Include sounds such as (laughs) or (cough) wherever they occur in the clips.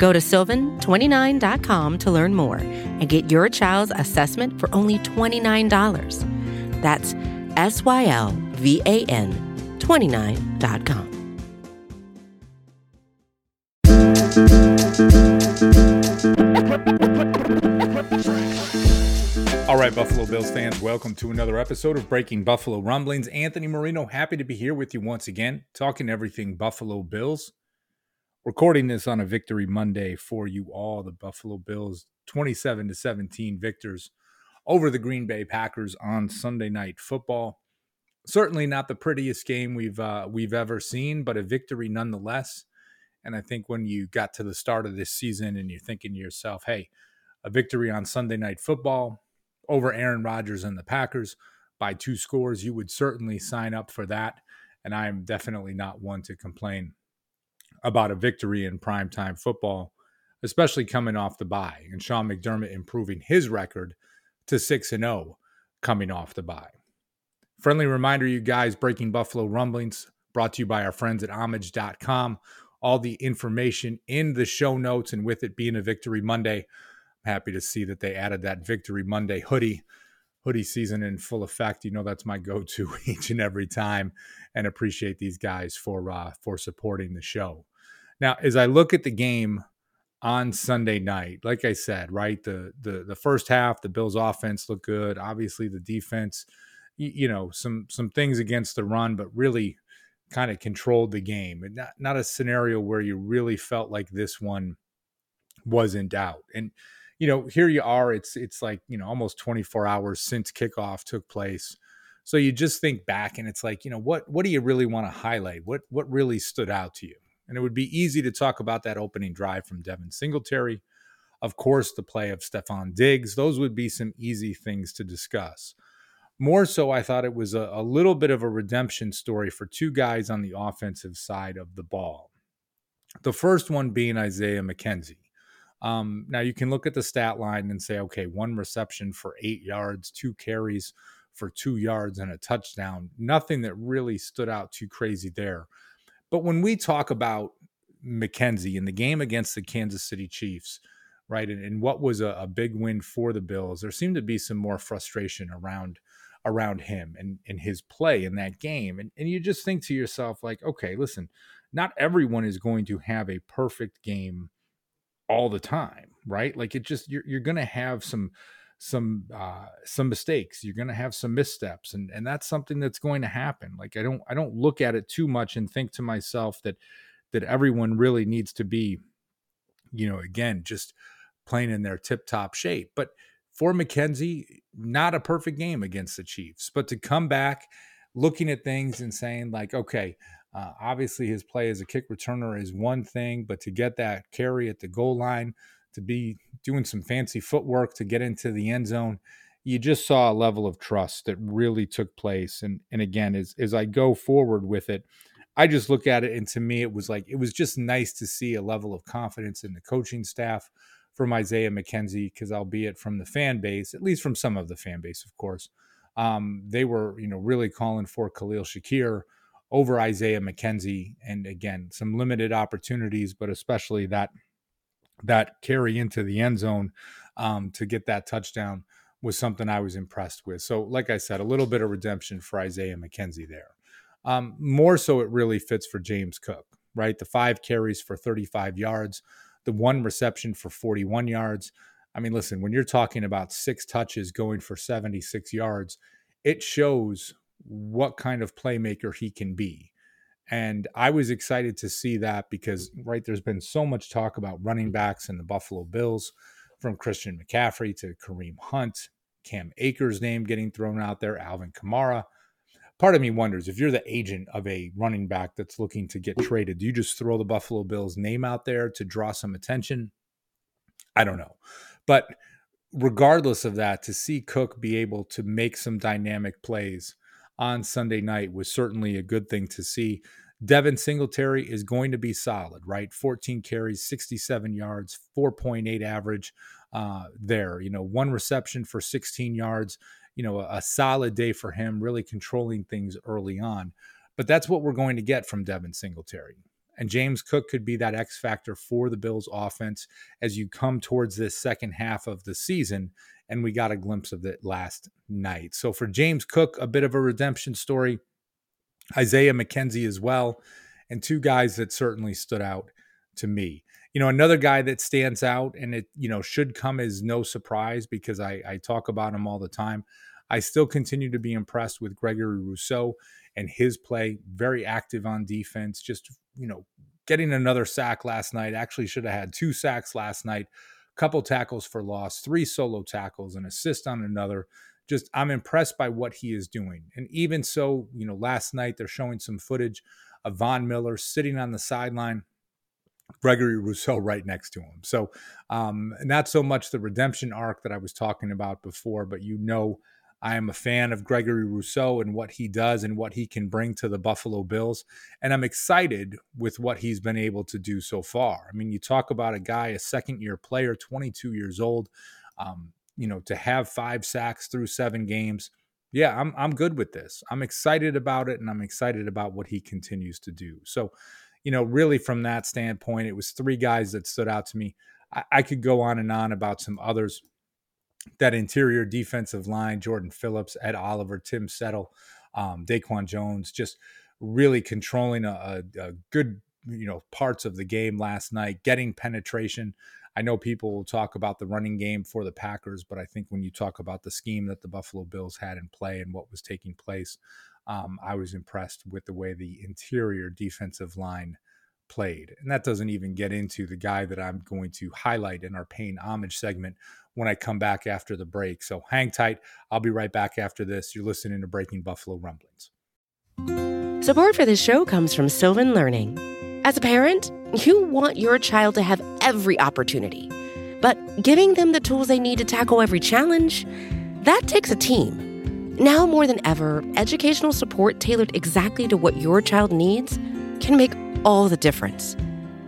Go to sylvan29.com to learn more and get your child's assessment for only $29. That's S Y L V A N 29.com. All right, Buffalo Bills fans, welcome to another episode of Breaking Buffalo Rumblings. Anthony Marino, happy to be here with you once again, talking everything Buffalo Bills. Recording this on a victory Monday for you all. The Buffalo Bills 27 to 17 victors over the Green Bay Packers on Sunday Night Football. Certainly not the prettiest game we've uh, we've ever seen, but a victory nonetheless. And I think when you got to the start of this season and you're thinking to yourself, "Hey, a victory on Sunday Night Football over Aaron Rodgers and the Packers by two scores, you would certainly sign up for that. And I am definitely not one to complain about a victory in primetime football, especially coming off the bye and Sean McDermott improving his record to 6 and 0 coming off the bye. Friendly reminder, you guys, Breaking Buffalo Rumblings brought to you by our friends at homage.com. All the information in the show notes, and with it being a Victory Monday, I'm happy to see that they added that Victory Monday hoodie. Hoodie season in full effect. You know that's my go-to (laughs) each and every time, and appreciate these guys for uh, for supporting the show. Now, as I look at the game on Sunday night, like I said, right the the the first half, the Bills' offense looked good. Obviously, the defense, you, you know, some some things against the run, but really kind of controlled the game. And not not a scenario where you really felt like this one was in doubt. And you know, here you are. It's it's like you know almost 24 hours since kickoff took place. So you just think back, and it's like you know what what do you really want to highlight? What what really stood out to you? And it would be easy to talk about that opening drive from Devin Singletary. Of course, the play of Stefon Diggs. Those would be some easy things to discuss. More so, I thought it was a, a little bit of a redemption story for two guys on the offensive side of the ball. The first one being Isaiah McKenzie. Um, now you can look at the stat line and say, okay, one reception for eight yards, two carries for two yards, and a touchdown. Nothing that really stood out too crazy there. But when we talk about McKenzie in the game against the Kansas City Chiefs, right, and, and what was a, a, big win for the Bills, there seemed to be some more frustration around around him and, and his play in that game. And, and you just think to yourself, like, okay, listen, not everyone is going to have a perfect game all the time, right? Like it just you're you're gonna have some some uh some mistakes you're going to have some missteps and and that's something that's going to happen like i don't i don't look at it too much and think to myself that that everyone really needs to be you know again just playing in their tip top shape but for mckenzie not a perfect game against the chiefs but to come back looking at things and saying like okay uh, obviously, his play as a kick returner is one thing, but to get that carry at the goal line, to be doing some fancy footwork to get into the end zone, you just saw a level of trust that really took place. And and again, as as I go forward with it, I just look at it, and to me, it was like it was just nice to see a level of confidence in the coaching staff from Isaiah McKenzie, because albeit from the fan base, at least from some of the fan base, of course, um, they were you know really calling for Khalil Shakir over Isaiah McKenzie. And again, some limited opportunities, but especially that that carry into the end zone um, to get that touchdown was something I was impressed with. So, like I said, a little bit of redemption for Isaiah McKenzie there. Um, more so, it really fits for James Cook, right? The five carries for 35 yards, the one reception for 41 yards. I mean, listen, when you're talking about six touches going for 76 yards, it shows what kind of playmaker he can be. And I was excited to see that because, mm-hmm. right, there's been so much talk about running mm-hmm. backs in the Buffalo Bills from Christian McCaffrey to Kareem Hunt, Cam Akers' name getting thrown out there, Alvin Kamara. Part of me wonders if you're the agent of a running back that's looking to get traded, do you just throw the Buffalo Bills name out there to draw some attention? I don't know. But regardless of that, to see Cook be able to make some dynamic plays on Sunday night was certainly a good thing to see. Devin Singletary is going to be solid, right? 14 carries, 67 yards, 4.8 average uh, there. You know, one reception for 16 yards. You know, a, a solid day for him, really controlling things early on. But that's what we're going to get from Devin Singletary. And James Cook could be that X factor for the Bills offense as you come towards this second half of the season. And we got a glimpse of it last night. So for James Cook, a bit of a redemption story. Isaiah McKenzie as well, and two guys that certainly stood out to me. You know, another guy that stands out, and it you know should come as no surprise because I, I talk about him all the time. I still continue to be impressed with Gregory Rousseau and his play. Very active on defense. Just you know, getting another sack last night. Actually, should have had two sacks last night. Couple tackles for loss, three solo tackles, an assist on another just I'm impressed by what he is doing. And even so, you know, last night they're showing some footage of Von Miller sitting on the sideline, Gregory Rousseau right next to him. So, um, not so much the redemption arc that I was talking about before, but you know, I am a fan of Gregory Rousseau and what he does and what he can bring to the Buffalo Bills. And I'm excited with what he's been able to do so far. I mean, you talk about a guy, a second year player, 22 years old. Um, you know, to have five sacks through seven games, yeah, I'm I'm good with this. I'm excited about it, and I'm excited about what he continues to do. So, you know, really from that standpoint, it was three guys that stood out to me. I, I could go on and on about some others. That interior defensive line, Jordan Phillips, Ed Oliver, Tim Settle, um, Daquan Jones, just really controlling a, a, a good, you know, parts of the game last night, getting penetration. I know people will talk about the running game for the Packers, but I think when you talk about the scheme that the Buffalo Bills had in play and what was taking place, um, I was impressed with the way the interior defensive line played. And that doesn't even get into the guy that I'm going to highlight in our paying homage segment when I come back after the break. So hang tight. I'll be right back after this. You're listening to Breaking Buffalo Rumblings. Support for this show comes from Sylvan Learning. As a parent, you want your child to have every opportunity, but giving them the tools they need to tackle every challenge, that takes a team. Now more than ever, educational support tailored exactly to what your child needs can make all the difference.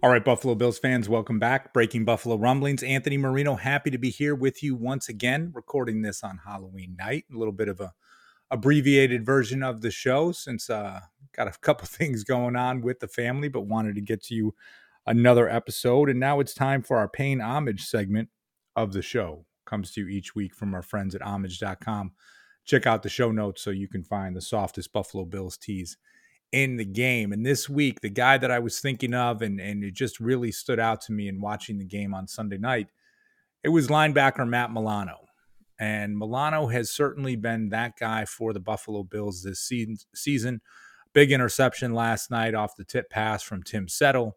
All right, Buffalo Bills fans, welcome back. Breaking Buffalo Rumblings. Anthony Marino, happy to be here with you once again, recording this on Halloween night. A little bit of a abbreviated version of the show since uh got a couple (laughs) things going on with the family, but wanted to get to you another episode. And now it's time for our paying homage segment of the show. Comes to you each week from our friends at homage.com. Check out the show notes so you can find the softest Buffalo Bills tees in the game. And this week, the guy that I was thinking of and, and it just really stood out to me in watching the game on Sunday night, it was linebacker Matt Milano. And Milano has certainly been that guy for the Buffalo Bills this season. Big interception last night off the tip pass from Tim Settle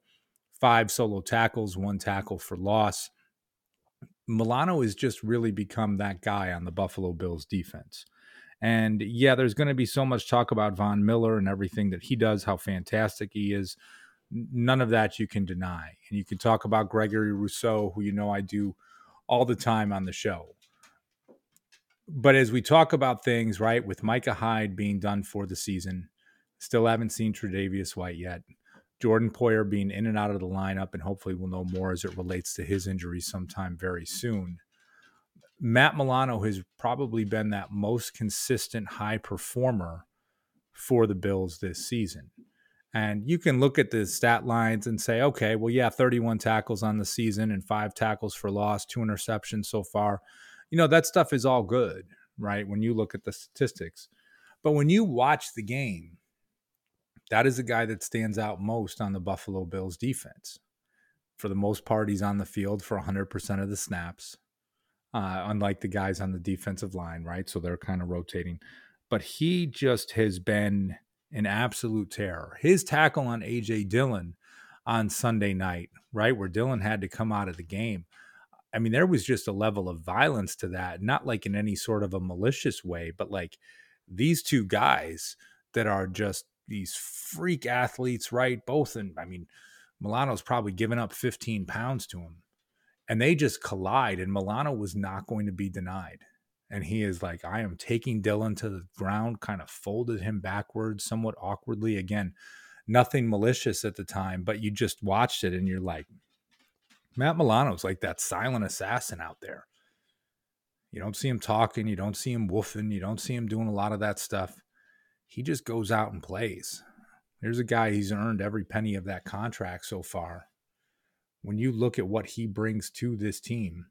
five solo tackles, one tackle for loss. Milano has just really become that guy on the Buffalo Bills defense. And yeah, there's going to be so much talk about Von Miller and everything that he does, how fantastic he is. None of that you can deny. And you can talk about Gregory Rousseau, who you know I do all the time on the show. But as we talk about things, right, with Micah Hyde being done for the season, still haven't seen Tre'Davious White yet. Jordan Poyer being in and out of the lineup, and hopefully we'll know more as it relates to his injury sometime very soon. Matt Milano has probably been that most consistent high performer for the Bills this season. And you can look at the stat lines and say, okay, well, yeah, 31 tackles on the season and five tackles for loss, two interceptions so far. You know, that stuff is all good, right? When you look at the statistics. But when you watch the game, that is the guy that stands out most on the Buffalo Bills defense. For the most part, he's on the field for 100% of the snaps, uh, unlike the guys on the defensive line, right? So they're kind of rotating. But he just has been an absolute terror. His tackle on AJ Dillon on Sunday night, right, where Dillon had to come out of the game. I mean, there was just a level of violence to that, not like in any sort of a malicious way, but like these two guys that are just these freak athletes, right? Both, and I mean, Milano's probably given up 15 pounds to him, and they just collide, and Milano was not going to be denied. And he is like, I am taking Dillon to the ground, kind of folded him backwards, somewhat awkwardly. Again, nothing malicious at the time, but you just watched it and you're like, Matt Milano's like that silent assassin out there. You don't see him talking, you don't see him woofing, you don't see him doing a lot of that stuff he just goes out and plays. There's a guy he's earned every penny of that contract so far. When you look at what he brings to this team,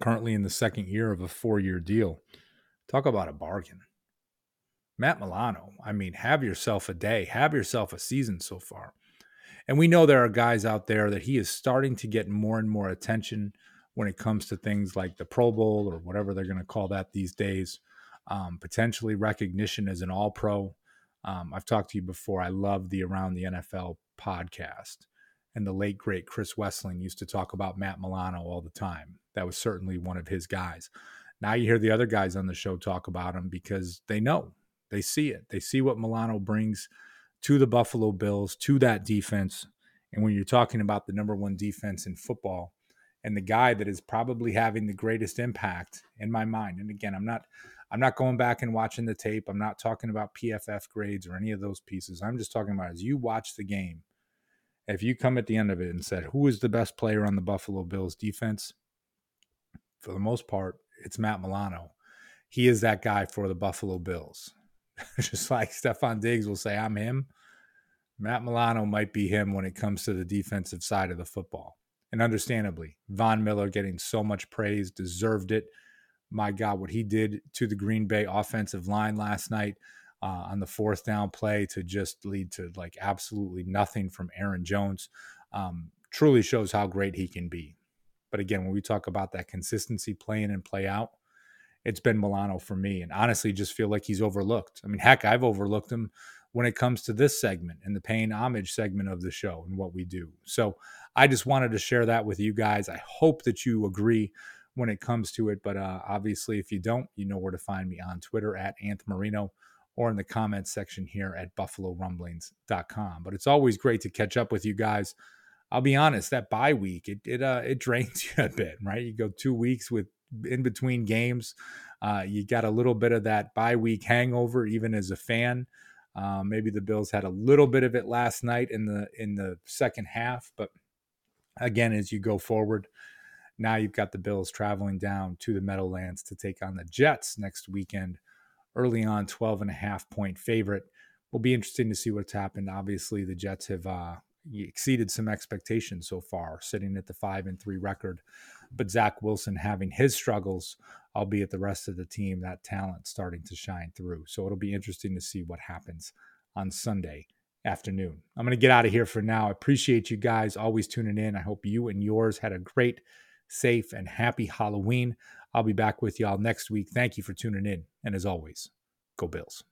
currently in the second year of a four year deal, talk about a bargain. Matt Milano, I mean, have yourself a day, have yourself a season so far. And we know there are guys out there that he is starting to get more and more attention when it comes to things like the Pro Bowl or whatever they're going to call that these days um, potentially recognition as an all pro. Um, I've talked to you before. I love the Around the NFL podcast. And the late, great Chris Wesseling used to talk about Matt Milano all the time. That was certainly one of his guys. Now you hear the other guys on the show talk about him because they know, they see it. They see what Milano brings to the Buffalo Bills, to that defense. And when you're talking about the number one defense in football and the guy that is probably having the greatest impact in my mind, and again, I'm not I'm not going back and watching the tape. I'm not talking about PFF grades or any of those pieces. I'm just talking about as you watch the game, if you come at the end of it and said, who is the best player on the Buffalo Bills defense? For the most part, it's Matt Milano. He is that guy for the Buffalo Bills. (laughs) just like Stefon Diggs will say, I'm him. Matt Milano might be him when it comes to the defensive side of the football. And understandably, Von Miller getting so much praise, deserved it my God, what he did to the Green Bay offensive line last night uh, on the fourth down play to just lead to like absolutely nothing from Aaron Jones um, truly shows how great he can be. But again, when we talk about that consistency play in and play out, it's been Milano for me. And honestly, just feel like he's overlooked. I mean, heck, I've overlooked him when it comes to this segment and the paying homage segment of the show and what we do. So I just wanted to share that with you guys. I hope that you agree when it comes to it. But uh, obviously, if you don't, you know where to find me on Twitter at Anth Marino or in the comments section here at buffalorumblings.com. But it's always great to catch up with you guys. I'll be honest, that bye week, it it uh, it (laughs) drains you a bit, right? You go two weeks with in between games. Uh, you got a little bit of that bye week hangover, even as a fan. Uh, maybe the Bills had a little bit of it last night in the in the second half, but again, as you go forward, now you've got the Bills traveling down to the Meadowlands to take on the Jets next weekend. Early on, 12 and a half point favorite. Will be interesting to see what's happened. Obviously, the Jets have uh, exceeded some expectations so far, sitting at the five and three record. But Zach Wilson having his struggles, albeit the rest of the team, that talent starting to shine through. So it'll be interesting to see what happens on Sunday afternoon. I'm going to get out of here for now. I appreciate you guys always tuning in. I hope you and yours had a great safe, and happy Halloween. I'll be back with y'all next week. Thank you for tuning in. And as always, go Bills.